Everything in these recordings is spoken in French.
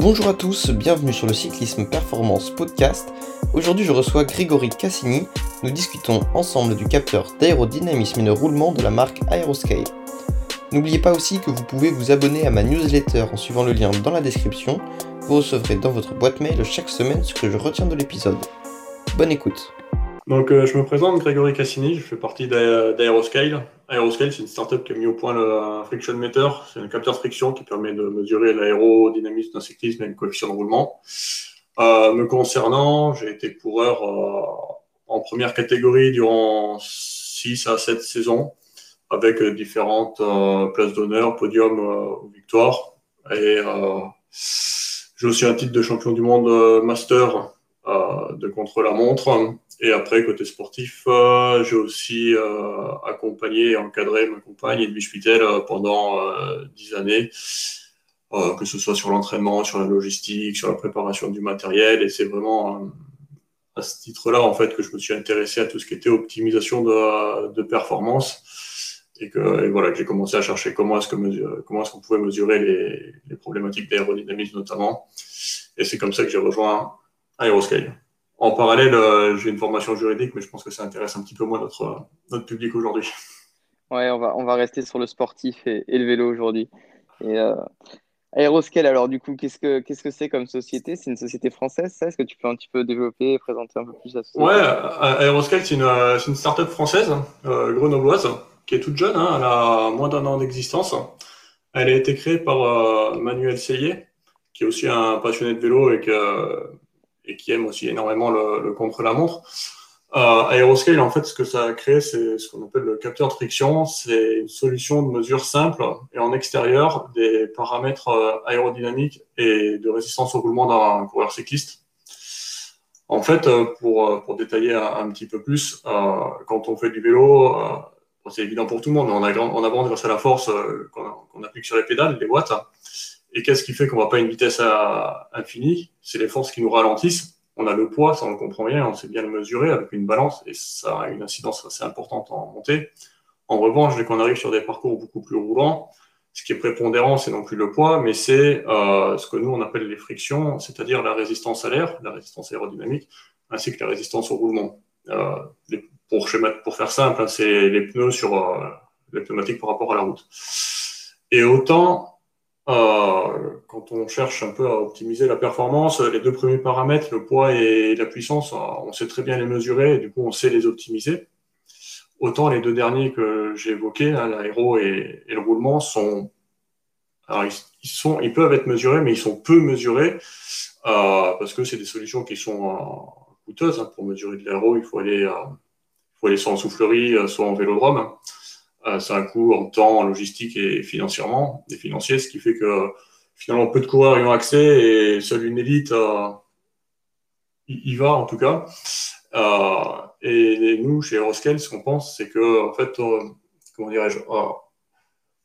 Bonjour à tous, bienvenue sur le Cyclisme Performance Podcast. Aujourd'hui je reçois Grégory Cassini. Nous discutons ensemble du capteur d'aérodynamisme et de roulement de la marque Aeroscale. N'oubliez pas aussi que vous pouvez vous abonner à ma newsletter en suivant le lien dans la description. Vous recevrez dans votre boîte mail chaque semaine ce que je retiens de l'épisode. Bonne écoute. Donc, euh, je me présente, Grégory Cassini, je fais partie d'Aeroscale. Aeroscale, c'est une startup qui a mis au point le Friction Meter. C'est un capteur de friction qui permet de mesurer l'aérodynamisme d'un cyclisme et le coefficient de roulement. Euh, me concernant, j'ai été coureur euh, en première catégorie durant 6 à 7 saisons, avec différentes euh, places d'honneur, podium euh, victoire. Et euh, j'ai aussi un titre de champion du monde master de contre-la-montre. Et après, côté sportif, euh, j'ai aussi euh, accompagné et encadré ma compagne Edwige Pittel euh, pendant dix années, que ce soit sur l'entraînement, sur la logistique, sur la préparation du matériel. Et c'est vraiment à ce titre-là, en fait, que je me suis intéressé à tout ce qui était optimisation de, performance. Et que et voilà, j'ai commencé à chercher comment est-ce que est-ce qu'on pouvait mesurer les problématiques d'aérodynamisme notamment. Et c'est comme ça que j'ai rejoint Aeroscale. En parallèle, euh, j'ai une formation juridique, mais je pense que ça intéresse un petit peu moins notre, notre public aujourd'hui. Ouais, on va, on va rester sur le sportif et, le vélo aujourd'hui. Et euh, Aeroscale, alors du coup, qu'est-ce que qu'est-ce que c'est comme société? C'est une société française, ça? Est-ce que tu peux un petit peu développer et présenter un peu plus la société? Ouais, Aeroscale, c'est une, une start-up française, euh, grenobloise, qui est toute jeune, hein, elle a moins d'un an d'existence. Elle a été créée par euh, Manuel Sellier, qui est aussi un passionné de vélo et que et qui aime aussi énormément le, contre-la-montre. Euh, Aeroscale, en fait, ce que ça a créé, c'est ce qu'on appelle le capteur de friction. C'est une solution de mesure simple et en extérieur des paramètres euh, aérodynamiques et de résistance au roulement d'un coureur cycliste. En fait, euh, pour, détailler un, petit peu plus, quand on fait du vélo, c'est évident pour tout le monde, on, a, on avance grâce à la force qu'on applique sur les pédales, les watts. Et qu'est-ce qui fait qu'on va pas à une vitesse infinie? C'est les forces qui nous ralentissent. On a le poids, ça on le comprend bien, on sait bien le mesurer avec une balance et ça a une incidence assez importante en montée. En revanche, dès qu'on arrive sur des parcours beaucoup plus roulants, ce qui est prépondérant, c'est non plus le poids, mais c'est euh, ce que nous on appelle les frictions, c'est-à-dire la résistance à l'air, la résistance aérodynamique, ainsi que la résistance au roulement. Euh, pour, faire simple, hein, c'est les pneus sur euh, les pneumatiques par rapport à la route. Et autant quand on cherche un peu à optimiser la performance, les deux premiers paramètres, le poids et la puissance, on sait très bien les mesurer du coup on sait les optimiser. Autant les deux derniers que j'ai évoqués, hein, l'aéro et, le roulement, sont, alors ils, sont, ils peuvent être mesurés, mais ils sont peu mesurés euh, parce que c'est des solutions qui sont euh, coûteuses. Hein. Pour mesurer de l'aéro, il faut aller, euh, il faut aller soit en soufflerie, euh, soit en vélodrome. Euh, c'est un coût en temps, en logistique et financièrement, des financiers, ce qui fait que finalement peu de coureurs y ont accès et seule une élite euh, y, va en tout cas. Euh, et, nous, chez Euroscale, ce qu'on pense, c'est que en fait, euh, comment dirais-je, euh,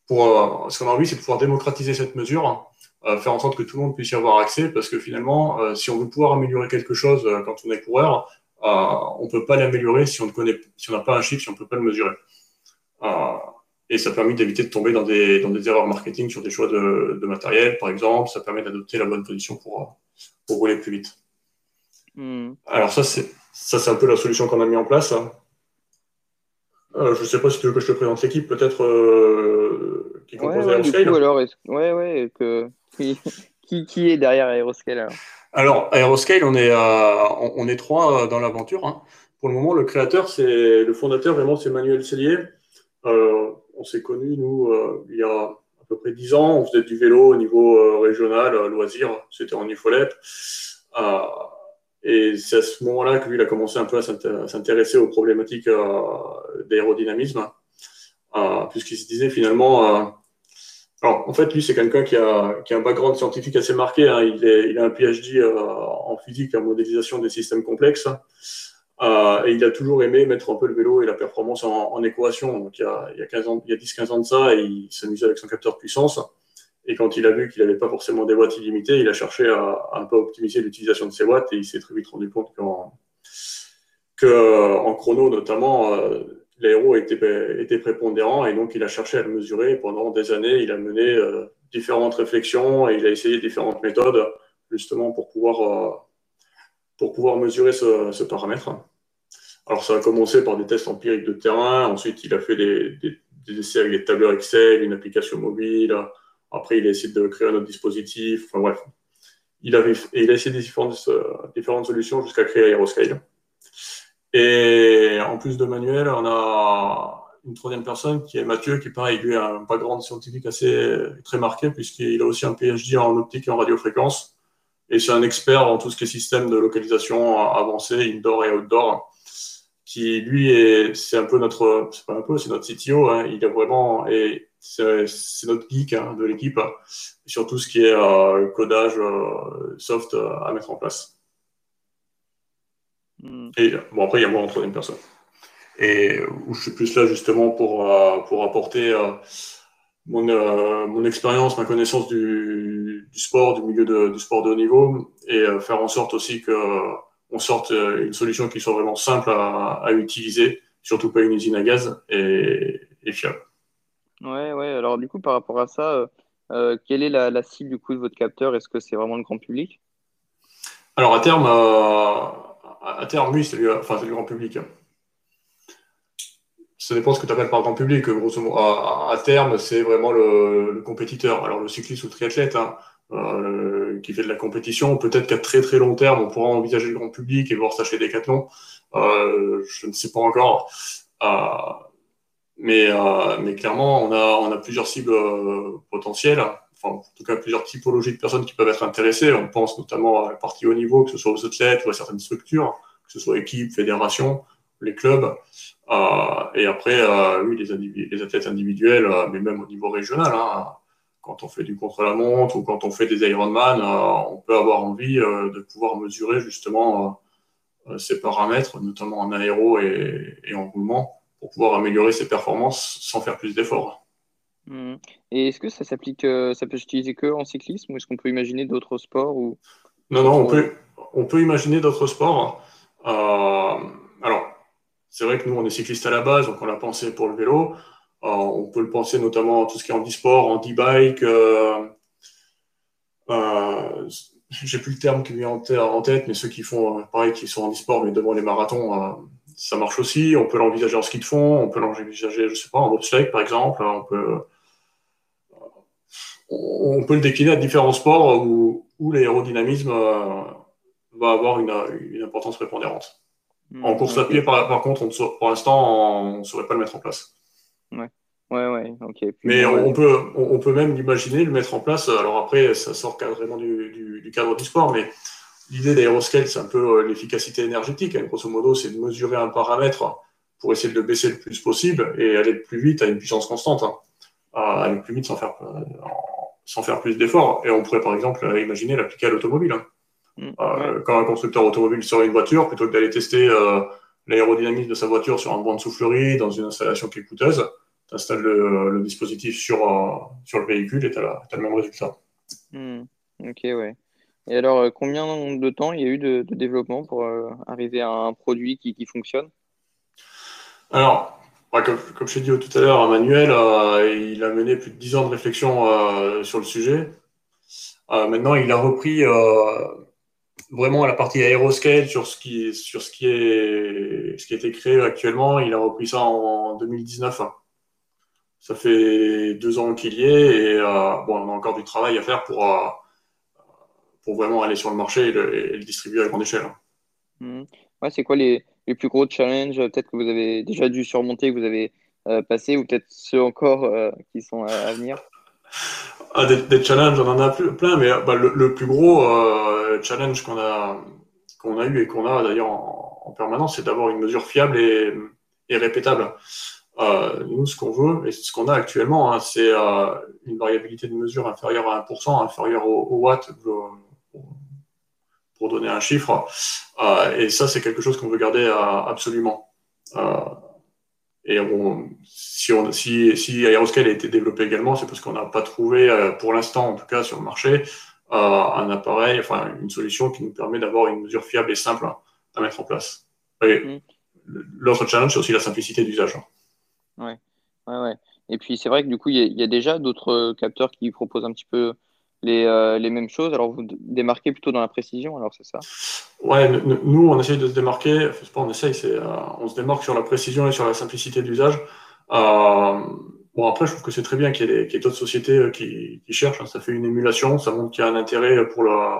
pour ce qu'on a envie, c'est de pouvoir démocratiser cette mesure, faire en sorte que tout le monde puisse y avoir accès, parce que finalement, si on veut pouvoir améliorer quelque chose quand on est coureur, on peut pas l'améliorer si on ne si on n'a pas un chiffre, si on peut pas le mesurer. Euh, et ça permet d'éviter de tomber dans des, dans des erreurs marketing sur des choix de, de matériel, par exemple. Ça permet d'adopter la bonne position pour, pour rouler plus vite. Mm. Alors ça, c'est ça, c'est un peu la solution qu'on a mis en place. Euh, je ne sais pas si tu veux que je te présente l'équipe, peut-être euh, qui compose ouais, Aeroscale. Ouais, alors, ouais, ouais, que, qui, qui, est derrière Aeroscale alors, alors Aeroscale, on est, euh, on, est trois dans l'aventure. Hein. Pour le moment, le créateur, c'est le fondateur, vraiment, c'est Manuel Cellier. Euh, on s'est connus, nous, euh, il y a à peu près dix ans. On faisait du vélo au niveau euh, régional, loisir. C'était en Ufolette. Et c'est à ce moment-là que lui, il a commencé un peu à s'intéresser aux problématiques d'aérodynamisme, puisqu'il se disait finalement, alors en fait, lui, c'est quelqu'un qui a, qui a un background scientifique assez marqué. Hein. Il, a un PhD en physique en modélisation des systèmes complexes. Euh, et il a toujours aimé mettre un peu le vélo et la performance en, équation. Donc, il y a, il y a 15 ans, il y a 10-15 ans de ça, il s'amusait avec son capteur de puissance. Et quand il a vu qu'il n'avait pas forcément des watts illimités, il a cherché à, un peu optimiser l'utilisation de ses watts et il s'est très vite rendu compte qu'en que, en chrono, notamment, euh, l'aéro était, prépondérant et donc il a cherché à le mesurer. Pendant des années, il a mené euh, différentes réflexions et il a essayé différentes méthodes justement pour pouvoir, pour pouvoir mesurer ce, paramètre. Alors ça a commencé par des tests empiriques de terrain, ensuite il a fait des, des essais avec des tableurs Excel, une application mobile, après il a essayé de créer un autre dispositif, enfin bref. Il, a essayé différentes, différentes solutions jusqu'à créer Aeroscale. Et en plus de Manuel, on a une troisième personne qui est Mathieu, qui pareil, lui a un background scientifique assez très marqué, puisqu'il a aussi un PhD en optique et en radiofréquence. Et c'est un expert en tout ce qui est système de localisation avancé, indoor et outdoor, qui lui est, c'est un peu notre, c'est pas un peu, c'est notre CTO, hein, il a vraiment, et c'est, notre geek hein, de l'équipe, sur tout ce qui est euh, codage euh, soft à mettre en place. Hmm. Et bon, après, il y a moi en troisième personne. Et où je suis plus là justement pour, euh, pour apporter euh, mon, euh, mon expérience, ma connaissance du, du sport, du milieu de, du sport de haut niveau, et faire en sorte aussi que on sorte une solution qui soit vraiment simple à, à utiliser, surtout pas une usine à gaz, et, et fiable. Ouais, ouais. Alors du coup, par rapport à ça, euh, quelle est la, la, cible du coup de votre capteur? Est-ce que c'est vraiment le grand public? Alors à terme, à terme, oui, c'est le, enfin, le grand public. Ça dépend ce que tu appelles par grand public. Grosso modo, à, terme, c'est vraiment le, compétiteur. Alors, le cycliste ou le triathlète hein, euh, qui fait de la compétition, peut-être qu'à très très long terme, on pourra envisager le grand public et voir s'acheter des décathlons. Euh, je ne sais pas encore. Euh, mais, mais clairement, on a, on a plusieurs cibles potentielles. Enfin, en tout cas, plusieurs typologies de personnes qui peuvent être intéressées. On pense notamment à la partie haut niveau, que ce soit aux athlètes ou à certaines structures, que ce soit équipes, fédérations, les clubs. Et après, oui, les, athlètes individuels, mais même au niveau régional, hein, quand on fait du contre-la-montre ou quand on fait des Ironman, on peut avoir envie de pouvoir mesurer justement ces paramètres, notamment en aéro et, en roulement, pour pouvoir améliorer ses performances sans faire plus d'efforts. Mmh. Et est-ce que ça s'applique, ça peut s'utiliser que en cyclisme ou est-ce qu'on peut imaginer d'autres sports ou... Non, non, on peut, on peut imaginer d'autres sports. alors, c'est vrai que nous, on est cycliste à la base, donc on l'a pensé pour le vélo. Euh, on peut le penser notamment en tout ce qui est en e-sport, en e-bike. Euh, euh, j'ai plus le terme qui vient en tête, mais ceux qui font, pareil, qui sont en e-sport, mais devant les marathons, ça marche aussi. On peut l'envisager en ski de fond, on peut l'envisager, je sais pas, en bobsleigh, par exemple. On peut, on peut le décliner à différents sports où, l'aérodynamisme va avoir une importance prépondérante. En course à pied, par, contre, pour l'instant, on ne saurait pas le mettre en place. Ouais, ouais, ouais. ok. Mais on, peut, on, peut même l'imaginer, le mettre en place. Alors après, ça sort carrément du, du, cadre du sport, mais l'idée d'aéroscale, c'est un peu euh, l'efficacité énergétique. Hein. Grosso modo, c'est de mesurer un paramètre pour essayer de le baisser le plus possible et aller plus vite à une puissance constante. Hein. aller plus vite sans faire, euh, sans faire plus d'efforts. Et on pourrait, par exemple, imaginer l'appliquer à l'automobile. Hein. Mm. Euh, quand un constructeur automobile sort une voiture, plutôt que d'aller tester euh, l'aérodynamisme de sa voiture sur un banc de soufflerie dans une installation qui est coûteuse, tu installes le, dispositif sur, euh, sur le véhicule et tu as, le même résultat. Mm. Ok, ouais. Et alors, combien de temps il y a eu de, développement pour arriver à un produit qui, qui fonctionne? Alors, comme, comme, je t'ai dit tout à l'heure, Manuel, il a mené plus de 10 ans de réflexion sur le sujet. maintenant, il a repris vraiment la partie aéroscale sur ce qui sur ce qui est ce qui a été créé actuellement. Il a repris ça en 2019. Ça fait deux ans qu'il y est et euh, bon, on a encore du travail à faire pour euh, pour vraiment aller sur le marché et le, distribuer à grande échelle. Mmh. Ouais, c'est quoi les, les, plus gros challenges peut-être que vous avez déjà dû surmonter, que vous avez euh, passé ou peut-être ceux encore qui sont à venir? Ah, des, challenges, on en a plein, mais bah, le, plus gros euh, challenge qu'on a, qu'on a eu et qu'on a d'ailleurs en, permanence, c'est d'avoir une mesure fiable et, répétable. Euh, nous, ce qu'on veut et ce qu'on a actuellement, hein, c'est euh, une variabilité de mesure inférieure à 1%, inférieure au, au watt, pour, pour, donner un chiffre. et ça, c'est quelque chose qu'on veut garder absolument. Et si, on, si, si Aeroscale a été développé également, c'est parce qu'on n'a pas trouvé, euh, pour l'instant en tout cas sur le marché, euh, un appareil, enfin une solution qui nous permet d'avoir une mesure fiable et simple à mettre en place. Mm. L'autre challenge, c'est aussi la simplicité d'usage. Ouais. Ouais, ouais. Et puis c'est vrai que du coup, il y, a- déjà d'autres capteurs qui proposent un petit peu les, euh, les mêmes choses. Alors vous démarquez plutôt dans la précision, alors c'est ça? Ouais, nous, on essaye de se démarquer, enfin, pas on essaye, c'est, euh, on se démarque sur la précision et sur la simplicité d'usage. Euh, bon, après, je trouve que c'est très bien qu'il y ait, d'autres sociétés euh, qui, cherchent, hein. ça fait une émulation, ça montre qu'il y a un intérêt pour la,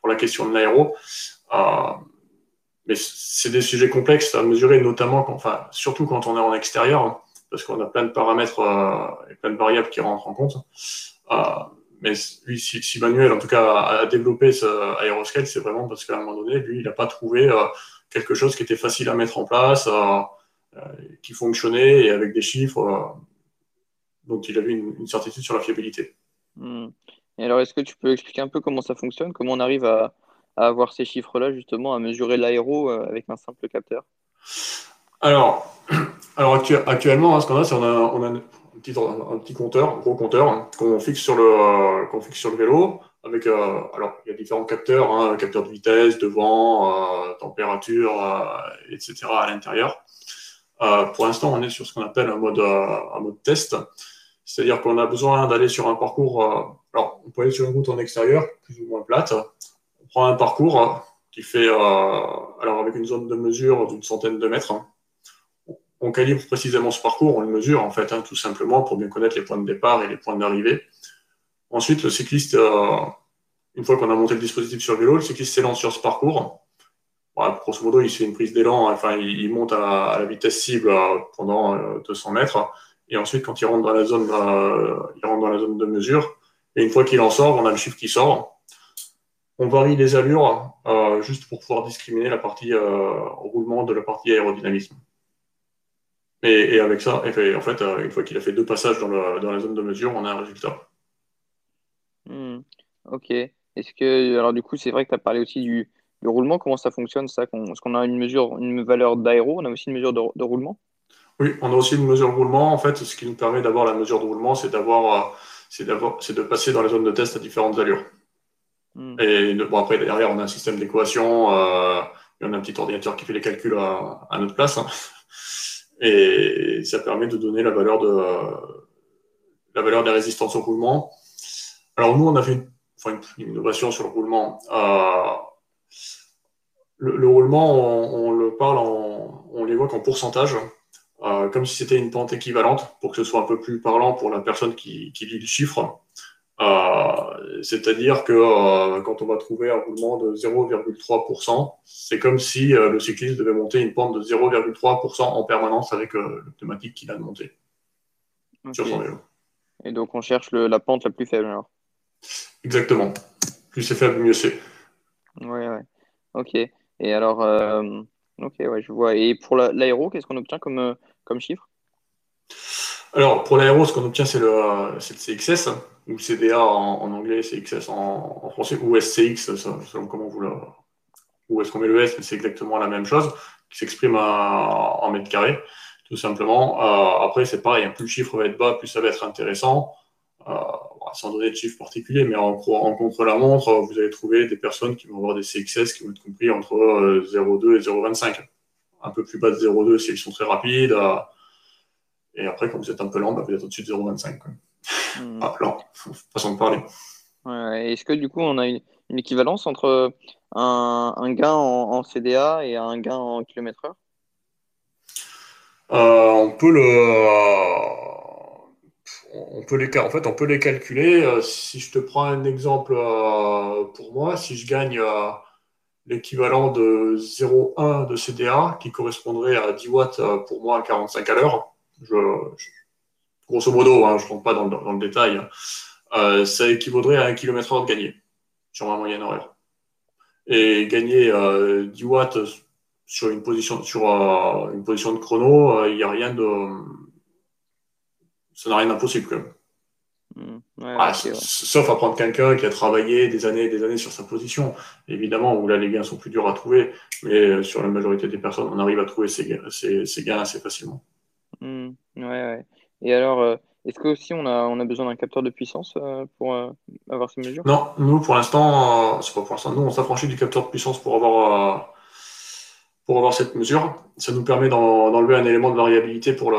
pour la question de l'aéro. Euh, mais c'est des sujets complexes à mesurer, notamment, enfin, surtout quand on est en extérieur, hein, parce qu'on a plein de paramètres euh, et plein de variables qui rentrent en compte. Euh, mais lui, si, si Manuel, en tout cas, a, a développé ce aéroscale, c'est vraiment parce qu'à un moment donné, lui, il n'a pas trouvé euh, quelque chose qui était facile à mettre en place, qui fonctionnait et avec des chiffres dont il avait une, une certitude sur la fiabilité. Hmm. Et alors, est-ce que tu peux expliquer un peu comment ça fonctionne, comment on arrive à, à avoir ces chiffres-là, justement, à mesurer l'aéro avec un simple capteur? Alors, alors actu- actuellement, hein, ce qu'on a, c'est on a, un, petit, compteur, un gros compteur hein, qu'on fixe sur le, euh, qu'on fixe sur le vélo. Avec, euh, alors, il y a différents capteurs, hein, capteurs de vitesse, de vent, euh, température, euh, etc. à l'intérieur. Pour l'instant, on est sur ce qu'on appelle un mode, un mode test. C'est-à-dire qu'on a besoin d'aller sur un parcours. alors, on peut aller sur une route en extérieur, plus ou moins plate. On prend un parcours qui fait, alors avec une zone de mesure d'une centaine de mètres. On calibre précisément ce parcours, on le mesure en fait, hein, tout simplement pour bien connaître les points de départ et les points d'arrivée. Ensuite, le cycliste, euh, une fois qu'on a monté le dispositif sur vélo, le cycliste s'élance sur ce parcours. Voilà, grosso modo, il fait une prise d'élan, enfin, il, monte à, la vitesse cible euh, pendant euh, 200 mètres. Et ensuite, quand il rentre dans la zone, euh, il rentre dans la zone de mesure. Et une fois qu'il en sort, on a le chiffre qui sort. On varie les allures euh, juste pour pouvoir discriminer la partie euh, roulement de la partie aérodynamisme. Et, et avec ça, et en fait, euh, une fois qu'il a fait deux passages dans, le- dans la zone de mesure, on a un résultat. Hmm. Ok. Est-ce que, alors du coup, c'est vrai que tu as parlé aussi du, du roulement, comment ça fonctionne, ça, est-ce qu'on a une mesure, une valeur d'aéro, on a aussi une mesure de, de roulement? Oui, on a aussi une mesure de roulement. En fait, ce qui nous permet d'avoir la mesure de roulement, c'est d'avoir, euh, c'est de passer dans les zones de test à différentes allures. Hmm. Et bon, après, derrière, on a un système d'équation, euh, et on a un petit ordinateur qui fait les calculs à, à notre place. hein. Et ça permet de donner la valeur de, la valeur des résistances au roulement. Alors, nous, on a fait une, innovation sur le roulement. Euh, le, le roulement, on, on le parle en, on l'évoque en pourcentage, euh, comme si c'était une pente équivalente, pour que ce soit un peu plus parlant pour la personne qui, qui lit le chiffre. Euh, c'est-à-dire que euh, quand on va trouver un roulement de 0,3%, c'est comme si euh, le cycliste devait monter une pente de 0,3% en permanence avec le pneumatique qu'il a de monter sur Ok. son vélo. Et donc, on cherche le- la pente la plus faible, alors. Exactement. Plus c'est faible, mieux c'est. Ouais, ouais. Ok. Et alors, ok, ouais, je vois. Et pour la- l'aéro, qu'est-ce qu'on obtient comme, comme chiffre? Alors, pour l'aéro, ce qu'on obtient, c'est le, euh, CXS, ou CDA en, anglais, CXS en, français, ou SCX, selon comment vous le. Où est-ce qu'on met le S, mais c'est exactement la même chose, qui s'exprime en, mètres carrés, tout simplement. Euh, après, c'est pareil, hein, plus le chiffre va être bas, plus ça va être intéressant. Euh, sans donner de chiffre particulier, mais en, en contre-la-montre, vous allez trouver des personnes qui vont avoir des CXS qui vont être compris entre euh, 0,2 et 0,25. Un peu plus bas de 0,2 si ils sont très rapides. Et après, quand vous êtes un peu lent, bah, vous êtes au-dessus de 0,25. quoi. Hmm. Ah, lent, façon de parler. Ouais. Est-ce que du coup, on a une, une équivalence entre un, un gain en, en CDA et un gain en kilomètre heure? Euh, on peut le, on peut les, en fait, on peut les calculer. Euh, si je te prends un exemple euh, pour moi, si je gagne euh, l'équivalent de 0,1 de CDA, qui correspondrait à 10 watts pour moi à 45 à l'heure, je, je- grosso modo, hein, je ne rentre pas dans, le- dans le détail, euh, ça équivaudrait à 1 km heure de gagné sur ma moyenne horaire. Et gagner euh, 10 watts sur une position, sur, euh, une position de chrono, euh, il n'y a rien de. Ça n'a rien d'impossible quand même. Ouais, Ah, ouais. Sauf à prendre quelqu'un qui a travaillé des années et des années sur sa position. Évidemment, où là, les gains sont plus durs à trouver, mais euh, sur la majorité des personnes, on arrive à trouver ces gains, ces, ces gains assez facilement. Hmm. Ouais. Et alors, euh, est-ce que aussi on a, on a besoin d'un capteur de puissance euh, pour euh, avoir ces mesures? Non, nous, pour l'instant, c'est pas pour l'instant, nous, on s'affranchit du capteur de puissance pour avoir, pour avoir cette mesure. Ça nous permet d'en- d'enlever un élément de variabilité pour le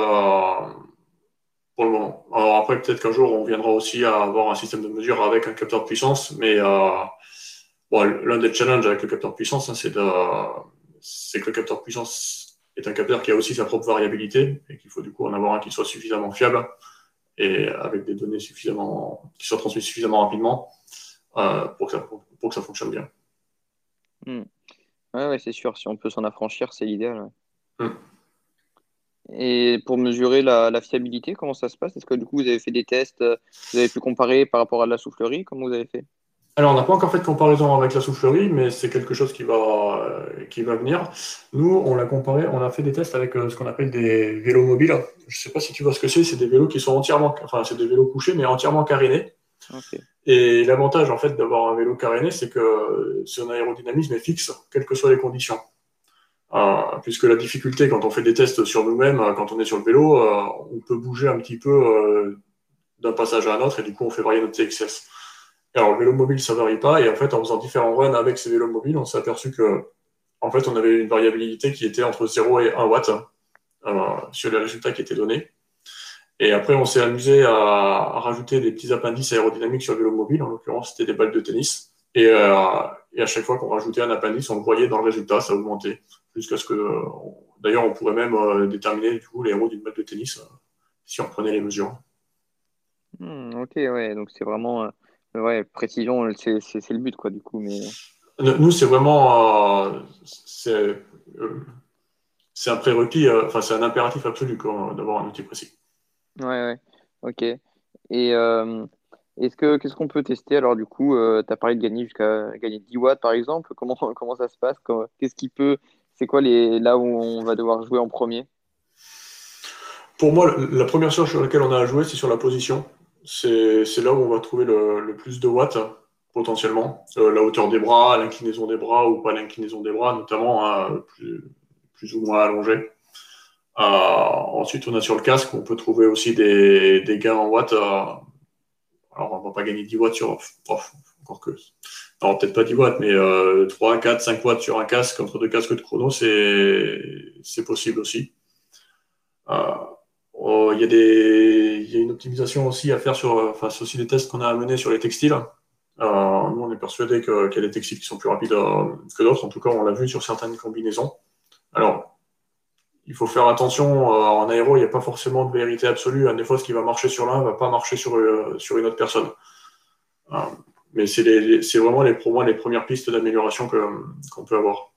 moment. Alors après, peut-être qu'un jour, on viendra aussi à avoir un système de mesure avec un capteur de puissance, mais l'un des challenges avec le capteur de puissance, hein, c'est que le capteur de puissance est un capteur qui a aussi sa propre variabilité et qu'il faut du coup en avoir un qui soit suffisamment fiable et avec des données suffisamment qui soient transmises suffisamment rapidement euh, pour, que ça, pour, que ça fonctionne bien. Hmm. Ouais, c'est sûr. Si on peut s'en affranchir, c'est l'idéal. Hmm. Et pour mesurer la, fiabilité, comment ça se passe? Est-ce que du coup vous avez fait des tests, euh, vous avez pu comparer par rapport à la soufflerie? Comment vous avez fait? Alors, on n'a pas encore fait de comparaison avec la soufflerie, mais c'est quelque chose qui va, euh, qui va venir. Nous, on l'a comparé, on a fait des tests avec euh, ce qu'on appelle des vélos mobiles. Je ne sais pas si tu vois ce que c'est, c'est des vélos qui sont entièrement, enfin, c'est des vélos couchés, mais entièrement carénés. Et l'avantage, en fait, d'avoir un vélo caréné, c'est que son aérodynamisme est fixe, quelles que soient les conditions. Euh, puisque la difficulté quand on fait des tests sur nous-mêmes, quand on est sur le vélo, on peut bouger un petit peu d'un passage à un autre et du coup on fait varier notre TXS. Alors le vélo mobile ça varie pas et en fait en faisant différents runs avec ces vélos mobiles, on s'est aperçu que en fait on avait une variabilité qui était entre 0 et 1 watt sur les résultats qui étaient donnés. Et après on s'est amusé à, rajouter des petits appendices aérodynamiques sur le vélo mobile, en l'occurrence c'était des balles de tennis. Et, et à chaque fois qu'on rajoutait un appendice, on le voyait dans le résultat, ça augmentait jusqu'à ce que, d'ailleurs, on pourrait même euh, déterminer du coup les héros d'une balle de tennis euh, si on prenait les mesures. Hmm, ok, ouais, donc c'est vraiment, euh, ouais, précision, c'est le but, quoi, du coup, mais. Nous, c'est vraiment, c'est un prérequis, enfin, c'est un impératif absolu d'avoir un outil précis. Ouais, ouais, ok. Et est-ce que qu'est-ce qu'on peut tester alors du coup Tu as parlé de gagner jusqu'à gagner 10 watts par exemple. Comment, comment ça se passe? Qu'est-ce qui peut c'est quoi les là où on va devoir jouer en premier? Pour moi, la première chose sur laquelle on a à jouer, c'est sur la position. C'est là où on va trouver le, plus de watts potentiellement. Euh, la hauteur des bras, l'inclinaison des bras ou pas l'inclinaison des bras, notamment hein, plus, ou moins allongé. Euh, ensuite, on a sur le casque, on peut trouver aussi des, gains en watts. Euh, alors, on ne va pas gagner 10 watts sur. encore que alors peut-être pas 10 watts, mais 3, 4, 5 watts sur un casque entre deux casques de chrono, c'est possible aussi. Euh, oh, il y, a y a optimisation aussi à faire sur, enfin, c'est aussi des tests qu'on a à mener sur les textiles. Euh, nous, on est persuadé qu'il y a des textiles qui sont plus rapides euh, que d'autres. En tout cas, on l'a vu sur certaines combinaisons. Alors, il faut faire attention. en aéro, il n'y a pas forcément de vérité absolue. Des fois, ce qui va marcher sur l'un ne va pas marcher sur, sur une autre personne mais c'est vraiment les, pour moi les premières pistes d'amélioration qu'on peut avoir.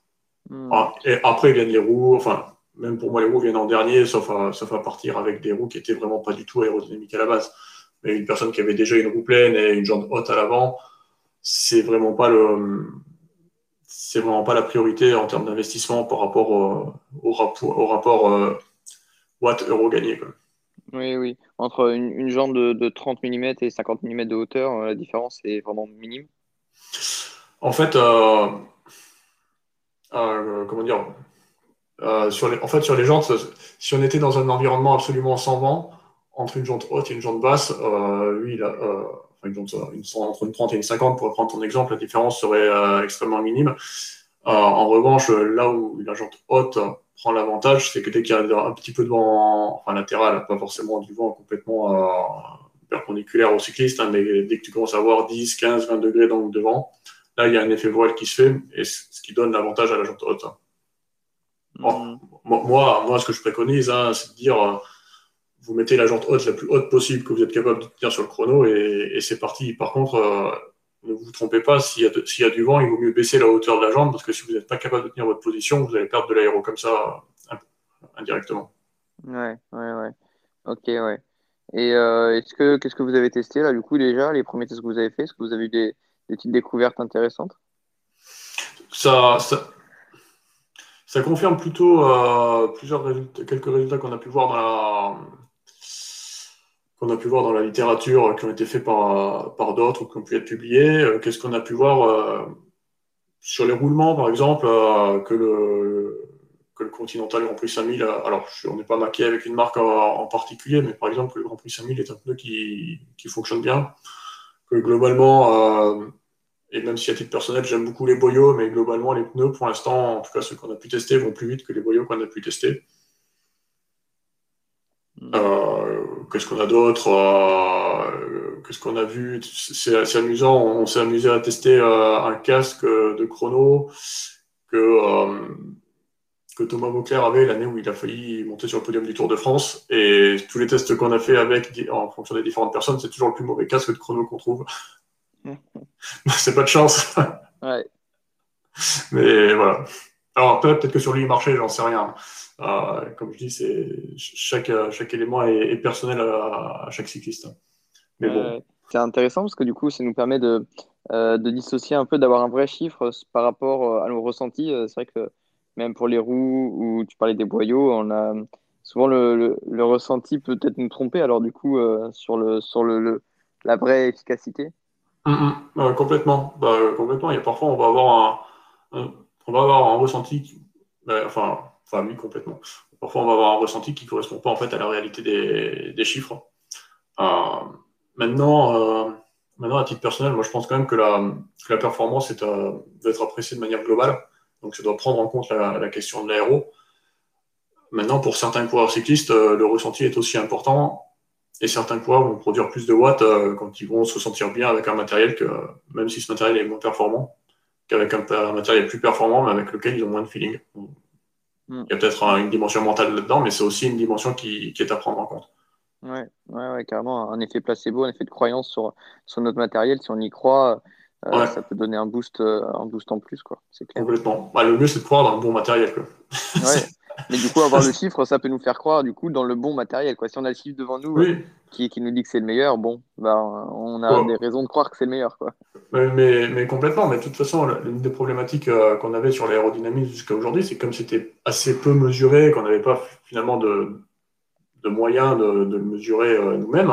Hmm. Ah, et après viennent les roues, enfin, même pour moi, les roues viennent en dernier, sauf à, sauf à partir avec des roues qui étaient vraiment pas du tout aérodynamiques à la base. Mais une personne qui avait déjà une roue pleine et une jambe haute à l'avant, c'est vraiment pas le, c'est vraiment pas la priorité en termes d'investissement par rapport au, au, rapport, au rapport euh, watt-euro gagné. Oui, oui. Entre une, jambe de, 30 mm et 50 mm de hauteur, euh, la différence est vraiment minime. En fait, euh, euh, comment dire sur les, En fait, sur les jantes, si on était dans un environnement absolument sans vent, entre une jante haute et une jante basse, lui, il a, une jante, entre une 30 et une 50, pour prendre ton exemple, la différence serait extrêmement minime. en revanche, là où la jante haute prend l'avantage, c'est que dès qu'il y a un petit peu de vent, enfin latéral, pas forcément du vent complètement euh, perpendiculaire au cycliste, hein, mais dès que tu commences à avoir 10, 15, 20 degrés d'angle de vent, là il y a un effet voile qui se fait, et ce qui donne l'avantage à la jante haute. Mm. moi, moi, ce que je préconise, hein, c'est de dire, euh, vous mettez la jante haute la plus haute possible que vous êtes capable de tenir sur le chrono, et, c'est parti. Par contre, euh, ne vous trompez pas, s'il y, a du vent, il vaut mieux baisser la hauteur de la jambe parce que si vous n'êtes pas capable de tenir votre position, vous allez perdre de l'aéro comme ça indirectement. Ouais, ouais, ouais. Ok, ouais. Et euh, est-ce que qu'est-ce que vous avez testé là du coup déjà les premiers tests que vous avez fait? Est-ce que vous avez eu des, petites découvertes intéressantes? Ça, ça, confirme plutôt euh, quelques résultats qu'on a pu voir dans la littérature, qui ont été faits par, par d'autres ou qui ont pu être publiés. Euh, qu'est-ce qu'on a pu voir euh, sur les roulements, par exemple, euh, que, le, le Continental Grand Prix 5000, alors on n'est pas maqué avec une marque en, particulier, mais par exemple, le Grand Prix 5000 est un pneu qui fonctionne bien, que globalement, et même si à titre personnel, j'aime beaucoup les boyaux, mais globalement, les pneus, pour l'instant, en tout cas ceux qu'on a pu tester, vont plus vite que les boyaux qu'on a pu tester. Euh, qu'est-ce qu'on a d'autre? Euh, Qu'est-ce qu'on a vu? C'est amusant. On s'est amusé à tester euh, un casque de chrono que, que Thomas Vauclair avait l'année où il a failli monter sur le podium du Tour de France. Et tous les tests qu'on a fait avec, en fonction des différentes personnes, c'est toujours le plus mauvais casque de chrono qu'on trouve. C'est pas de chance. Ouais. Mais voilà. Alors peut-être que sur lui il marchait, j'en sais rien. Euh, comme je dis, c'est chaque, chaque élément est, personnel à, chaque cycliste. Mais bon. c'est intéressant parce que du coup, ça nous permet de, euh, de dissocier un peu, d'avoir un vrai chiffre par rapport euh, à nos ressentis. C'est vrai que même pour les roues ou tu parlais des boyaux, on a souvent le, le, ressenti peut-être nous tromper. Alors du coup, sur le sur le, la vraie efficacité. Hum, hum. complètement, bah, complètement. Avoir un ressenti, bah, complètement. Parfois, on va avoir un ressenti qui ne correspond pas en fait à la réalité des, chiffres. Euh, maintenant, euh, maintenant, à titre personnel, je pense quand même que la, performance est, euh, doit être appréciée de manière globale. Donc, ça doit prendre en compte la, question de l'aéro. Maintenant, pour certains coureurs cyclistes, le ressenti est aussi important. Et certains coureurs vont produire plus de watts quand ils vont se sentir bien avec un matériel que, même si ce matériel est moins performant, qu'avec un, un matériel plus performant, mais avec lequel ils ont moins de feeling. Mm. Il y a peut-être une dimension mentale là-dedans, mais c'est aussi une dimension qui, est à prendre en compte. Ouais, ouais, carrément. Un effet placebo, un effet de croyance sur, sur notre matériel. Si on y croit, euh, ça peut donner un boost, euh, un boost en plus. Quoi. Clair. Complètement. Bah, le mieux, c'est de croire dans le bon matériel. Quoi. Ouais. Mais du coup, avoir le chiffre, ça peut nous faire croire du coup dans le bon matériel. Quoi. Si on a le chiffre devant nous qui, qui, nous dit que c'est le meilleur, bon, bah, on a des raisons de croire que c'est le meilleur. Quoi. Mais, mais, complètement. Mais de toute façon, l'une des problématiques euh, qu'on avait sur l'aérodynamisme jusqu'à aujourd'hui, c'est comme c'était assez peu mesuré, qu'on n'avait pas finalement de, de moyens de, de, le mesurer euh, nous-mêmes,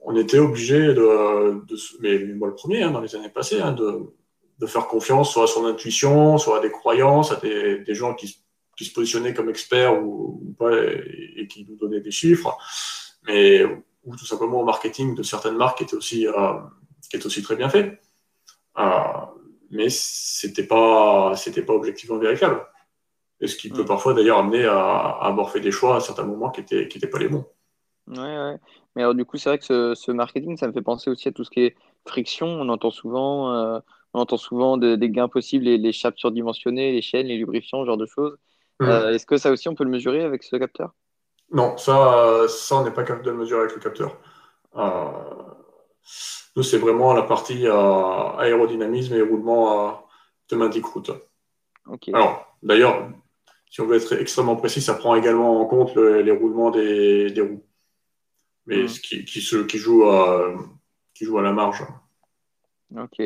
on était obligé de, de, mais moi le premier, hein, dans les années passées, hein, de, de faire confiance soit à son intuition, soit à des croyances, à des, des gens qui qui se positionnaient comme experts ou, pas et, qui nous donnaient des chiffres, mais ou tout simplement au marketing de certaines marques qui était aussi, euh, qui est aussi très bien fait. Euh, mais c'était pas, c'était pas objectivement vérifiable. Et ce qui peut mm. parfois d'ailleurs amener à, avoir fait des choix à certains moments qui n'étaient qui étaient pas les bons. Ouais, ouais. Mais alors, du coup, c'est vrai que ce, marketing, ça me fait penser aussi à tout ce qui est friction. On entend souvent, euh, on entend souvent des gains possibles, les, les chapes surdimensionnées, les chaînes, les lubrifiants, ce genre de choses. Euh, est-ce que ça aussi, on peut le mesurer avec ce capteur? Non, ça, ça on n'est pas capable de le mesurer avec le capteur. Euh, nous, c'est vraiment la partie euh, aérodynamisme et roulement de thématique route. Alors, d'ailleurs, si on veut être extrêmement précis, ça prend également en compte les roulements des, roues. Mais hmm. ce qui, qui, qui, joue à, qui joue à la marge. Ok.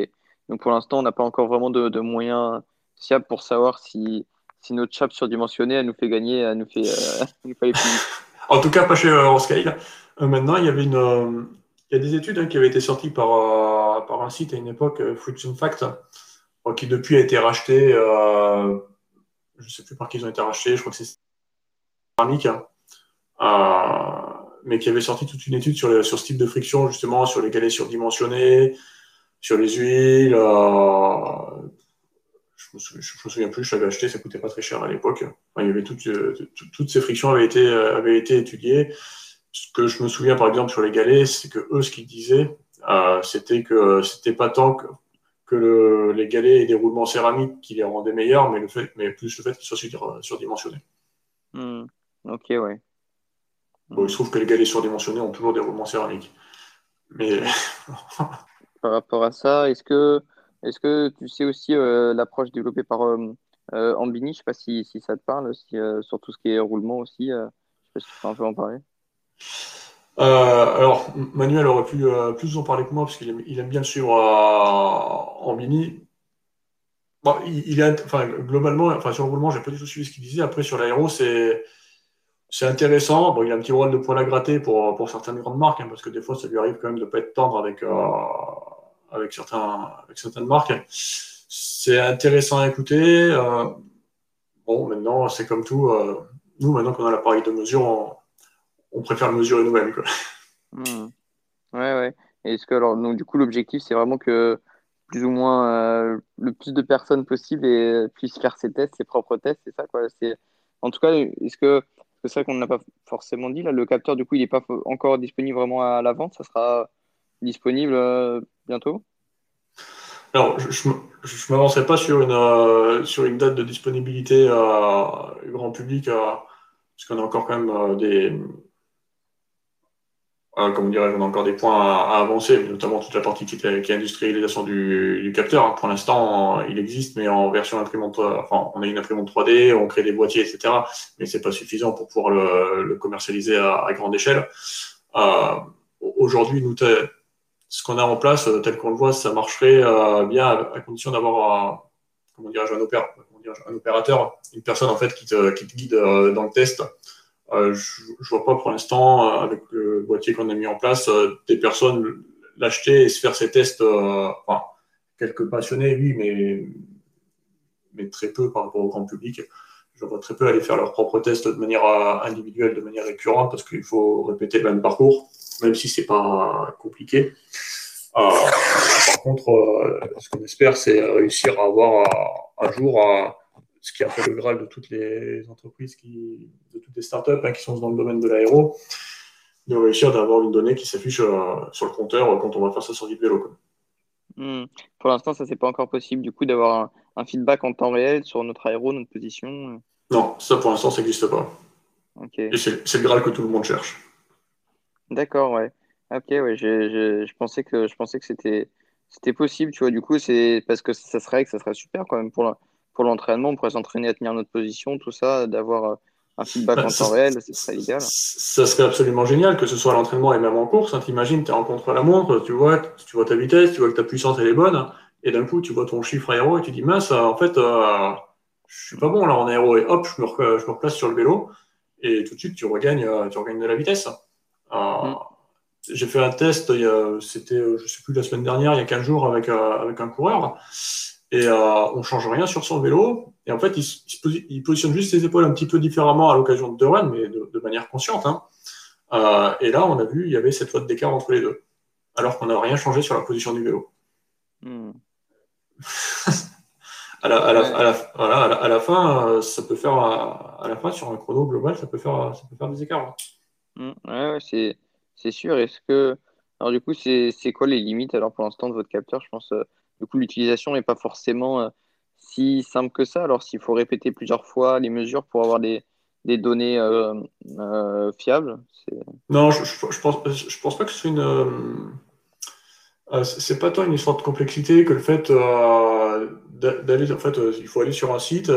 Donc pour l'instant, on n'a pas encore vraiment de, de moyens fiables pour savoir si si notre chape surdimensionnée, elle nous fait gagner, elle nous fait, euh, En tout cas, pas chez Euroscale. Euh, maintenant, il y avait une, euh, il y a des études hein, qui avaient été sorties par, par un site à une époque, Friction Fact, qui depuis a été racheté. je ne sais plus par qui ils ont été rachetés. Je crois que c'est Thermique. mais qui avait sorti toute une étude sur, sur ce type de friction, justement, sur les galets surdimensionnés, sur les huiles, me, me souviens plus, je l'avais acheté, ça coûtait pas très cher à l'époque. il y avait toutes, euh, toutes ces frictions avaient été, euh, avaient été étudiées. Ce que je me souviens par exemple sur les galets, c'est que eux, ce qu'ils disaient, euh, c'était que c'était pas tant que, que les galets et des roulements céramiques qui les rendaient meilleurs, mais, le fait, mais plus le fait qu'ils soient surdimensionnés. Hmm. Ok, ouais. Bon, il se trouve que les galets surdimensionnés ont toujours des roulements céramiques. Mais. par rapport à ça, est-ce que est-ce que tu sais aussi euh, l'approche développée par euh, euh, Ambini? Je ne sais pas si, ça te parle, sur tout ce qui est roulement aussi. je ne sais pas si tu peux un peu en parler. alors, Manuel aurait pu plus en parler que moi parce qu'il aime, bien le suivre mini. il, est, enfin, globalement, enfin, sur le roulement, j'ai pas du tout suivi ce qu'il disait. Après, sur l'aéro, c'est, c'est intéressant. Bon, il a un petit rôle de poil à gratter pour, pour certaines grandes marques, hein, parce que des fois, ça lui arrive quand même de ne pas être tendre avec, avec, certains, avec certaines marques. C'est intéressant à écouter. Euh, bon, maintenant, c'est comme tout. Euh, nous, maintenant qu'on a l'appareil de mesure, on, préfère mesurer nous-mêmes. Hmm. Ouais, ouais. Est-ce que, alors, donc, du coup, l'objectif, c'est vraiment que plus ou moins euh, le plus de personnes possible et, puissent faire ses tests, ses propres tests, c'est ça, quoi? C'est, en tout cas, est-ce que c'est vrai qu'on n'a pas forcément dit, là, le capteur, du coup, il n'est pas encore disponible vraiment à la vente. Ça sera disponible bientôt Alors, je ne m'avancerai pas sur une, euh, sur une date de disponibilité grand public, parce qu'on a encore quand même des comme dirais on a encore des points à, avancer, notamment toute la partie qui est, qui est industrialisation du, du, capteur. Pour l'instant, il existe, mais en version imprimante, enfin, on a une imprimante 3D, on crée des boîtiers, etc. Mais c'est pas suffisant pour pouvoir le, commercialiser à, grande échelle. Euh, Aujourd'hui, nous, ce qu'on a en place, tel qu'on le voit, ça marcherait euh, bien à, condition d'avoir, un, opérateur, un opérateur, une personne en fait qui te, guide euh, dans le test euh, je, je vois pas pour l'instant, euh, avec le boîtier qu'on a mis en place, euh, des personnes l'acheter et se faire ces tests. quelques passionnés, oui, mais, mais très peu par rapport au grand public. Je vois très peu aller faire leurs propres tests de manière individuelle, de manière récurrente, parce qu'il faut répéter le même parcours, même si c'est pas compliqué. Euh, par contre, euh, ce qu'on espère, c'est réussir à avoir un jour ce qui a fait le Graal de toutes les entreprises, qui, de toutes les startups hein, qui sont dans le domaine de l'aéro, de réussir d'avoir une donnée qui s'affiche euh, sur le compteur quand on va faire sa sortie de vélo. Hmm. Pour l'instant, ça, c'est pas encore possible, du coup, d'avoir un, feedback en temps réel sur notre aéro, notre position. Non, ça, pour l'instant, ça n'existe pas. Et c'est le Graal que tout le monde cherche. D'accord, ouais. Ok, ouais, je pensais que, je pensais que c'était c'était possible, tu vois. Du coup, c'est parce que ça serait, que ça serait super quand même pour la, pour l'entraînement, on pourrait s'entraîner à tenir notre position, tout ça, d'avoir euh, un feedback bah, en temps réel, ce serait idéal. Ça serait absolument génial, que ce soit à l'entraînement et même en course. Hein, T'imagines, tu es en contre la montre, tu vois, tu vois ta vitesse, tu vois que ta puissance elle est bonne, et d'un coup, tu vois ton chiffre aéro et tu dis, mince, en fait, euh, je suis pas bon là en aéro, et hop, je me, je me, replace sur le vélo, et tout de suite, tu regagnes, euh, tu regagnes de la vitesse. Euh, mm. J'ai fait un test, c'était, je sais plus, la semaine dernière, il y a 15 jours, avec, avec un coureur et euh, on change rien sur son vélo. Et en fait, il, positionne juste ses épaules un petit peu différemment à l'occasion de deux runs, mais de, manière consciente. Hein. Euh, et là, on a vu, il y avait cette flotte d'écart entre les deux, alors qu'on n'a rien changé sur la position du vélo. à, la, fin, ça peut faire, à, la fin, sur un chrono global, ça peut faire, ça peut faire des écarts. Mmh, ouais, c'est sûr. Est-ce que, alors du coup, c'est quoi les limites alors pour l'instant de votre capteur? Je pense euh, du coup, l'utilisation n'est pas forcément euh, si simple que ça. Alors, s'il faut répéter plusieurs fois les mesures pour avoir des, données euh, euh, fiables Non, je, je pense pas que c'est une. c'est pas tant une histoire de complexité que le fait d'aller. En fait, il faut aller sur un site,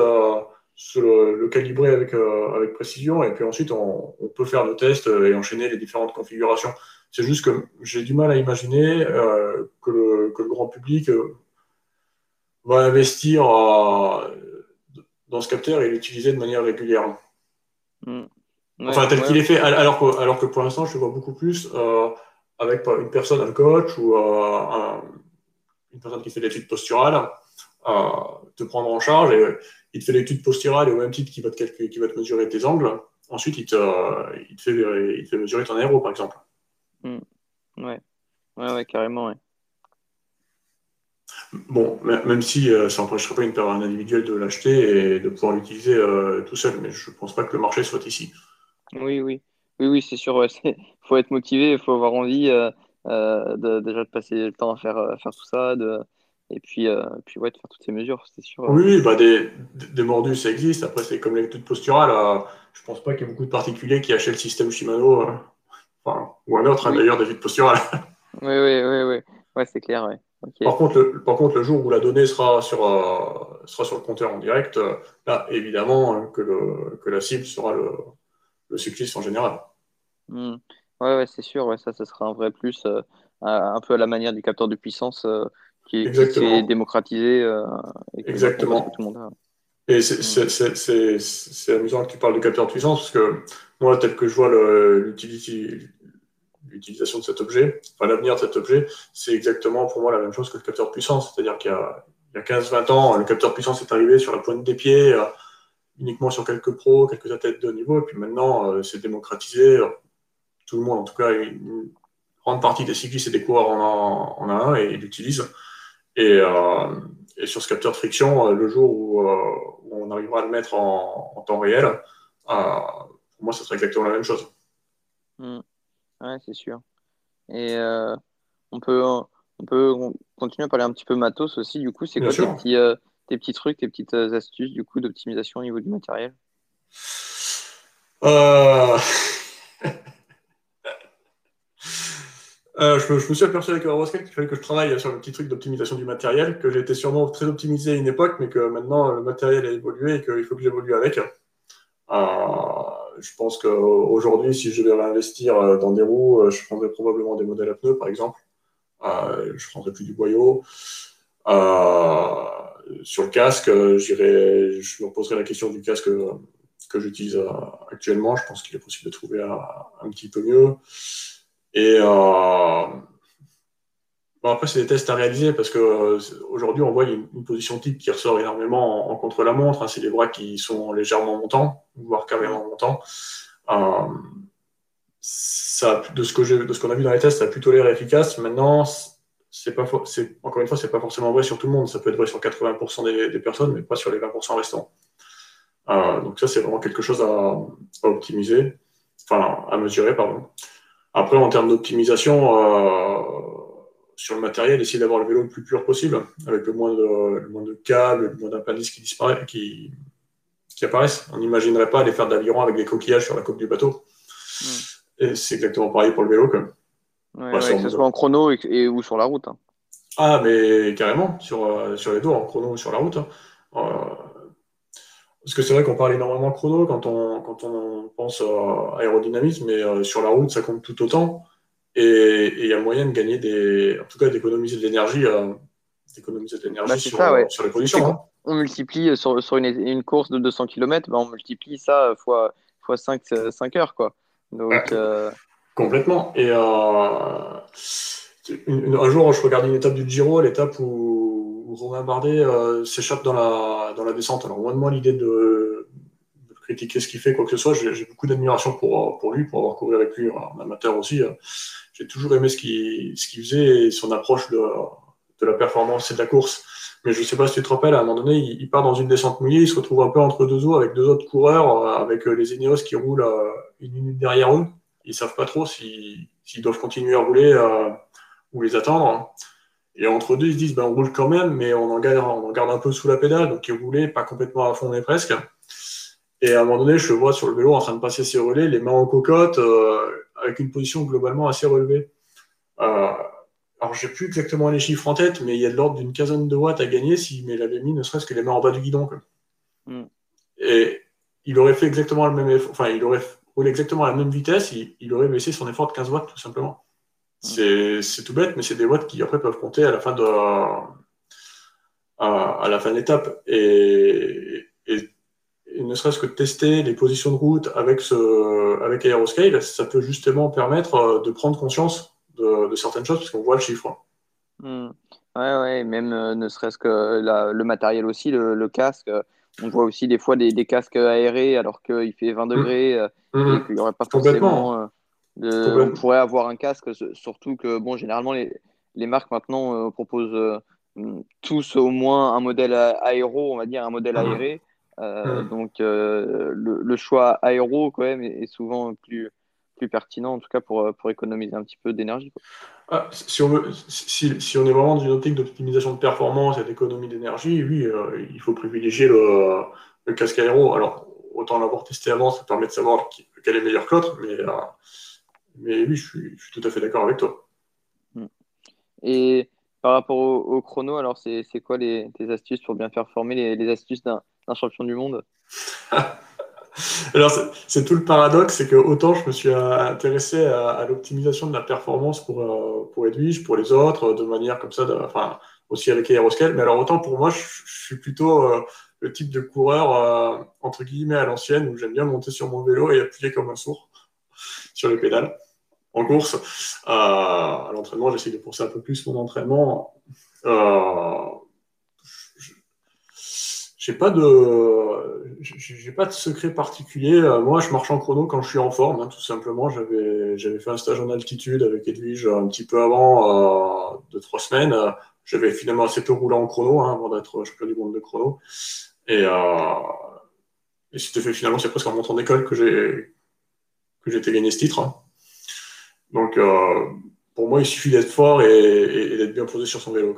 se le, calibrer avec, avec précision, et puis ensuite, on, on, peut faire le test et enchaîner les différentes configurations. C'est juste que j'ai du mal à imaginer euh, que, le, que, le, grand public euh, va investir euh, dans ce capteur et l'utiliser de manière régulière. Mm. enfin, tel qu'il est fait, alors que, alors que pour l'instant, je le vois beaucoup plus avec une personne, un coach ou une personne qui fait l'étude posturale, te prendre en charge et il te fait l'étude posturale et au même titre qu'il va, te qui va te mesurer tes angles. Ensuite, il te, il te, fait, il te fait mesurer ton aéro, par exemple. Mm. Ouais. ouais, ouais, carrément, ouais. Bon, même si euh, ça n'empêcherait pas une personne individuelle de l'acheter et de pouvoir l'utiliser euh, tout seul, mais je ne pense pas que le marché soit ici. Oui, oui, oui, oui, c'est sûr. Il faut être motivé, il faut avoir envie euh, de, déjà de passer le temps à faire, faire tout ça, de, et puis, puis ouais, de faire toutes ces mesures, c'est sûr. Oui, bah des, des, mordus, ça existe. Après, c'est comme l'étude posturale. je ne pense pas qu'il y ait beaucoup de particuliers qui achètent le système Shimano ou un autre, hein, d'ailleurs, David Postural. oui, oui, oui, oui. Ouais, c'est clair, ouais. Par, contre, le, par contre, le jour où la donnée sera sur, euh, sera sur le compteur en direct, euh, là, évidemment, hein, que, le, que la cible sera le, le cycliste en général. Oui, hmm. Ouais, ouais c'est sûr, ouais, ça, ça sera un vrai plus, euh, un peu à la manière du capteur de puissance qui, est démocratisé. Et Exactement. tout le monde a. Et hmm. c'est amusant que tu parles de capteur de puissance parce que moi, tel que je vois l'utilisation de cet objet, enfin l'avenir de cet objet, c'est exactement pour moi la même chose que le capteur de puissance. C'est-à-dire qu'il y a, a 15-20 ans, le capteur de puissance est arrivé sur la pointe des pieds, euh, uniquement sur quelques pros, quelques athlètes de haut niveau, et puis maintenant, euh, c'est démocratisé. Tout le monde, en tout cas, une grande partie des cyclistes et des coureurs en a, un et l'utilisent. Et, euh, et, sur ce capteur de friction, le jour où, on arrivera à le mettre en, en temps réel, pour moi, ça serait exactement la même chose. Mm. Ouais, c'est sûr. Et on peut, on peut continuer à parler un petit peu matos aussi. Du coup, c'est quoi tes petits, tes petits, trucs, tes petites astuces du coup d'optimisation au niveau du matériel? Euh, je, me suis aperçu avec Euroscale qu'il fallait que je travaille sur le petit truc d'optimisation du matériel, que j'étais sûrement très optimisé à une époque, mais que maintenant le matériel a évolué et qu'il faut que j'évolue avec. Euh, je pense qu'aujourd'hui, si je devais réinvestir euh, dans des roues, je prendrais probablement des modèles à pneus, par exemple. je ne prendrais plus du boyau. sur le casque, je me poserai la question du casque que j'utilise actuellement. Je pense qu'il est possible de trouver un petit peu mieux. Et euh, bon, après, c'est des tests à réaliser parce qu'aujourd'hui, euh, on voit une, position type qui ressort énormément en, contre-la-montre. Hein. c'est les bras qui sont légèrement montants, voire carrément montants. Euh, ça, de ce qu'on a vu dans les tests, ça a plutôt l'air efficace. Maintenant, c'est pas, encore une fois, c'est pas forcément vrai sur tout le monde. Ça peut être vrai sur 80% des, personnes, mais pas sur les 20% restants. donc ça, c'est vraiment quelque chose à, à, optimiser, enfin à mesurer, pardon. Après, en termes d'optimisation euh, sur le matériel, essayer d'avoir le vélo le plus pur possible, avec le moins de, le moins de câbles, le moins d'appendices qui disparaissent, qui, qui apparaissent. On n'imaginerait pas aller faire d'aviron avec des coquillages sur la coque du bateau. Hmm. Et c'est exactement pareil pour le vélo. que ce soit en chrono et, ou sur la route. Hein. Ah, mais carrément, sur, euh, sur les dos, en chrono ou sur la route. Hein. Euh, parce que c'est vrai qu'on parle énormément chrono quand on, quand on pense à aérodynamisme, mais euh, sur la route, ça compte tout autant. Et il y a moyen de gagner des. En tout cas, d'économiser de l'énergie, euh, d'économiser de l'énergie bah, sur, sur, les conditions. Hein. On multiplie sur, sur une, une, course de 200 km, bah, on multiplie ça fois, fois 5, 5 heures. Quoi. Donc, euh, Complètement. Et un jour, je regardais une étape du Giro, l'étape où Romain Bardet euh, s'échappe dans la, dans la descente. Alors, loin de moi l'idée de, critiquer ce qu'il fait, quoi que ce soit. J'ai beaucoup d'admiration pour, pour lui, pour avoir couru avec lui, en amateur aussi. Euh. J'ai toujours aimé ce qu'il faisait et son approche de, de la performance et de la course. Mais je ne sais pas si tu te rappelles, à un moment donné, il, part dans une descente mouillée, il se retrouve un peu entre deux eaux avec deux autres coureurs, euh, avec les Ineos qui roulent une minute derrière eux. Ils ne savent pas trop s'ils doivent continuer à rouler ou les attendre. Et entre deux, ils se disent, ben, on roule quand même, mais on en, garde, on en garde un peu sous la pédale, donc ils roulaient pas complètement à fond, mais presque. Et à un moment donné, je le vois sur le vélo en train de passer ses relais, les mains en cocotte, euh, avec une position globalement assez relevée. Euh, alors, j'ai plus exactement les chiffres en tête, mais il y a de l'ordre d'une quinzaine de watts à gagner s'il avait mis ne serait-ce que les mains en bas du guidon. Mm. Et il aurait fait exactement le même effort, enfin, il aurait roulé exactement à la même vitesse, il aurait baissé son effort de 15 watts, tout simplement. C'est tout bête, mais c'est des watts qui après peuvent compter à la fin de, à, la fin de l'étape. Et, ne serait-ce que tester les positions de route avec, ce, avec Aeroscale, ça peut justement permettre euh, de prendre conscience de, certaines choses parce qu'on voit le chiffre. Hmm. Ouais, ouais, même euh, ne serait-ce que le matériel aussi, le, casque. On voit aussi des fois des, casques aérés alors qu'il fait 20 hmm. degrés hmm. et qu'il n'y aurait pas forcément. On pourrait avoir un casque, surtout que, bon, généralement, les, les marques maintenant euh, proposent euh, tous au moins un modèle aéro, on va dire, un modèle mmh. aéré. Euh, mmh. Donc, le, le, choix aéro, quand même, est, souvent plus, plus pertinent, en tout cas pour, pour économiser un petit peu d'énergie. Ah, si, on veut, si, si, on est vraiment dans une optique d'optimisation de performance et d'économie d'énergie, oui, il faut privilégier le, le, casque aéro. Alors, autant l'avoir testé avant, ça permet de savoir quel est meilleur que l'autre, mais mais oui, je suis, tout à fait d'accord avec toi. Hmm. Et par rapport au, chrono, alors c'est quoi les, tes astuces pour bien faire former les, astuces d'un champion du monde? Alors, c'est tout le paradoxe, c'est que autant je me suis intéressé à, l'optimisation de la performance pour, euh, pour Edwige, pour les autres, de manière comme ça, enfin, aussi avec Aeroscale, mais alors autant pour moi, je, suis plutôt euh, le type de coureur, euh, entre guillemets, à l'ancienne, où j'aime bien monter sur mon vélo et appuyer comme un sourd sur les pédales en course. Euh, à l'entraînement, j'essaie de pousser un peu plus mon entraînement. Euh, j'ai pas de secret particulier. Euh, moi, je marche en chrono quand je suis en forme, hein, tout simplement. J'avais fait un stage en altitude avec Edwige un petit peu avant euh, de trois semaines. J'avais finalement assez peu roulé en chrono hein, avant d'être champion du monde de chrono. Et, euh, et c'était finalement c'est presque en montant d'école que j'ai que gagné ce titre. Hein. Donc, euh, pour moi, il suffit d'être fort et, d'être bien posé sur son vélo.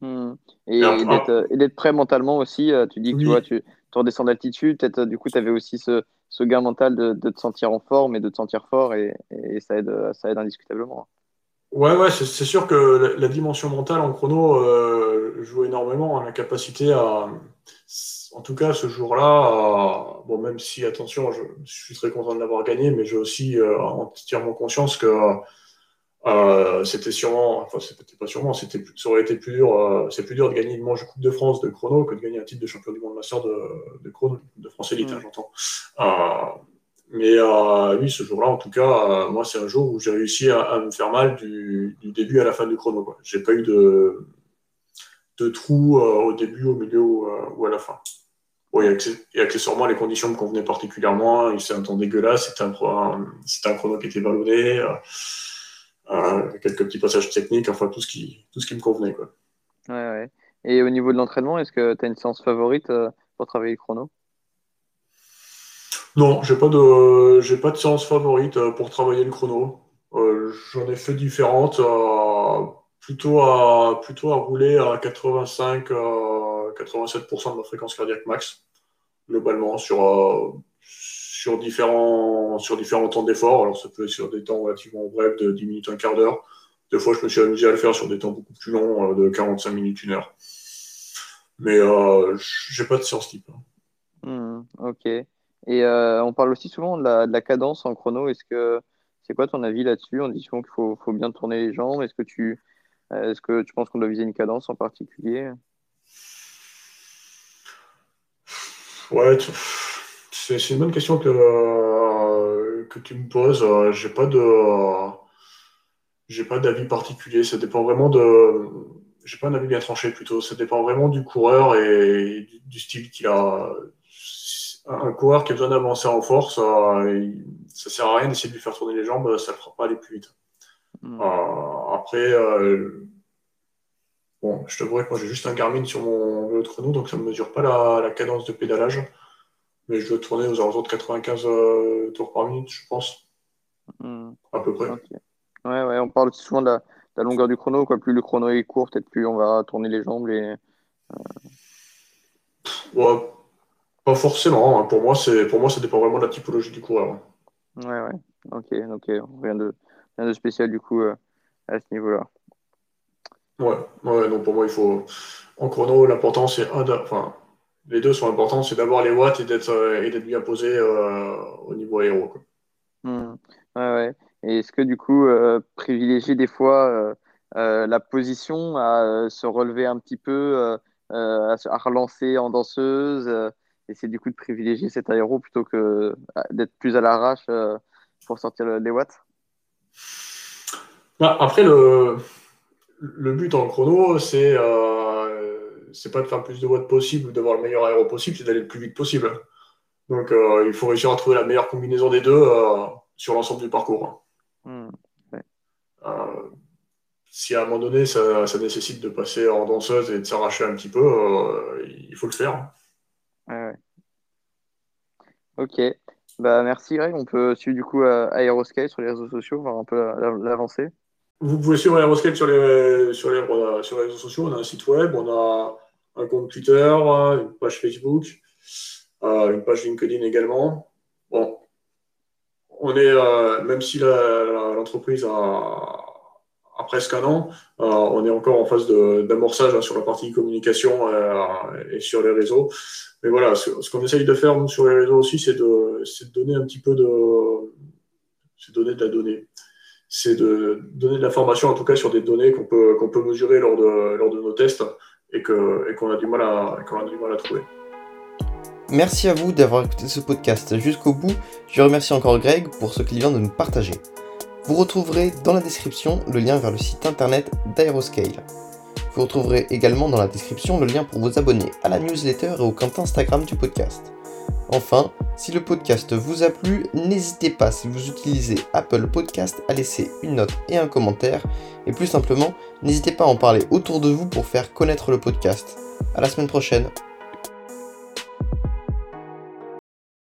Hmm. Et, d'être prêt mentalement aussi. Tu dis que tu vois, tu, redescends d'altitude. Peut-être, du coup, tu avais aussi ce, gain mental de, te sentir en forme et de te sentir fort. Et, ça, aide, ça aide indiscutablement. Ouais, ouais, c'est sûr que la, dimension mentale en chrono euh, joue énormément. Hein, la capacité à, en tout cas ce jour-là, bon, même si, attention, je, suis très content de l'avoir gagné, mais j'ai aussi euh, entièrement conscience que euh, c'était sûrement, enfin, c'était pas sûrement, c'était, ça aurait été plus dur, euh, c'est plus dur de gagner une manche de Coupe de France de chrono que de gagner un titre de champion du monde master de, de chrono, de France Elite, hein, j'entends. Euh, mais euh, oui, ce jour-là, en tout cas, euh, moi, c'est un jour où j'ai réussi à, me faire mal du, début à la fin du chrono. J'ai pas eu de, de trou euh, au début, au milieu ou, à la fin. Et, accessoirement, les conditions me convenaient particulièrement. C'est un temps dégueulasse, c'était un, un, chrono qui était ballonné, quelques petits passages techniques, enfin tout ce qui, tout ce qui me convenait. Quoi. Ouais, ouais. Et au niveau de l'entraînement, est-ce que tu as une séance favorite pour travailler le chrono? Non, j'ai pas de j'ai pas de séance favorite euh, pour travailler le chrono. Euh, j'en ai fait différentes, euh, plutôt à plutôt à rouler à 85 87% de ma fréquence cardiaque max globalement sur sur différents sur différents temps d'effort. Alors ça peut être sur des temps relativement brefs de 10 minutes un quart d'heure. Des fois, je me suis amusé à le faire sur des temps beaucoup plus longs de 45 minutes une heure. Mais j'ai pas de séance type. Mmh, ok. Et euh, on parle aussi souvent de la, cadence en chrono. Est-ce que c'est quoi ton avis là-dessus? On dit souvent qu'il faut, bien tourner les jambes. Est-ce que tu euh, est-ce que tu penses qu'on doit viser une cadence en particulier? Ouais, c'est une bonne question que, euh, que tu me poses. J'ai pas de j'ai pas d'avis particulier. Ça dépend vraiment de j'ai pas un avis bien tranché plutôt. Ça dépend vraiment du coureur et du style qu'il a un coureur qui a besoin d'avancer en force, euh, ça sert à rien d'essayer de lui faire tourner les jambes, ça ne fera pas aller plus vite. Euh, après, euh, bon, je te que moi j'ai juste un Garmin sur mon vélo de chrono, donc ça ne mesure pas la, cadence de pédalage, mais je dois tourner aux alentours de 95 tours par minute, je pense, hmm. à peu près. Ouais, ouais, on parle aussi souvent de la, longueur du chrono, quoi. Plus le chrono est court, peut-être plus on va tourner les jambes et. Ouais, pas forcément. Hein. Pour moi, pour moi, ça dépend vraiment de la typologie du coureur. Ouais, ouais. Ok, ok. Rien de, rien de spécial du coup euh, à ce niveau-là. Ouais, ouais. Donc pour moi, il faut en chrono, l'important c'est un, enfin, les deux sont importants, c'est d'avoir les watts et d'être euh, et d'être bien posé euh, au niveau aéro. Hmm. Ouais, ouais. Et est-ce que du coup, privilégier des fois la position à se relever un petit peu, à, à relancer en danseuse et c'est du coup de privilégier cet aéro plutôt que euh, d'être plus à l'arrache euh, pour sortir les watts? Bah, Après, le, le but en chrono, c'est euh, c'est pas de faire plus de watts possible ou d'avoir le meilleur aéro possible, c'est d'aller le plus vite possible. Donc euh, il faut réussir à trouver la meilleure combinaison des deux sur l'ensemble du parcours. Hmm, si à un moment donné ça, ça, nécessite de passer en danseuse et de s'arracher un petit peu, il faut le faire. Ok. Bah, merci Greg. On peut suivre du coup euh, Aeroscale sur les réseaux sociaux, voir un peu l'avancée. Vous pouvez suivre Aeroscale sur les, sur, les, sur les réseaux sociaux. On a un site web, on a un compte Twitter, une page Facebook, euh, une page LinkedIn également. Bon, on est, euh, même si l'entreprise a, presque un an. Euh, on est encore en phase d'amorçage hein, sur la partie communication euh, et sur les réseaux. Mais voilà, ce, qu'on essaye de faire sur les réseaux aussi, c'est de, donner un petit peu de, c'est donner de la donnée. C'est de donner de l'information, en tout cas, sur des données qu'on peut, peut mesurer lors de, lors de nos tests et qu'on a, du mal à, qu'on a du mal à trouver. Merci à vous d'avoir écouté ce podcast jusqu'au bout. Je remercie encore Greg pour ce qu'il vient de nous partager. Vous retrouverez dans la description le lien vers le site internet d'Aeroscale. Vous retrouverez également dans la description le lien pour vous abonner à la newsletter et au compte Instagram du podcast. Enfin, si le podcast vous a plu, n'hésitez pas si vous utilisez Apple Podcast à laisser une note et un commentaire. Et plus simplement, n'hésitez pas à en parler autour de vous pour faire connaître le podcast. A la semaine prochaine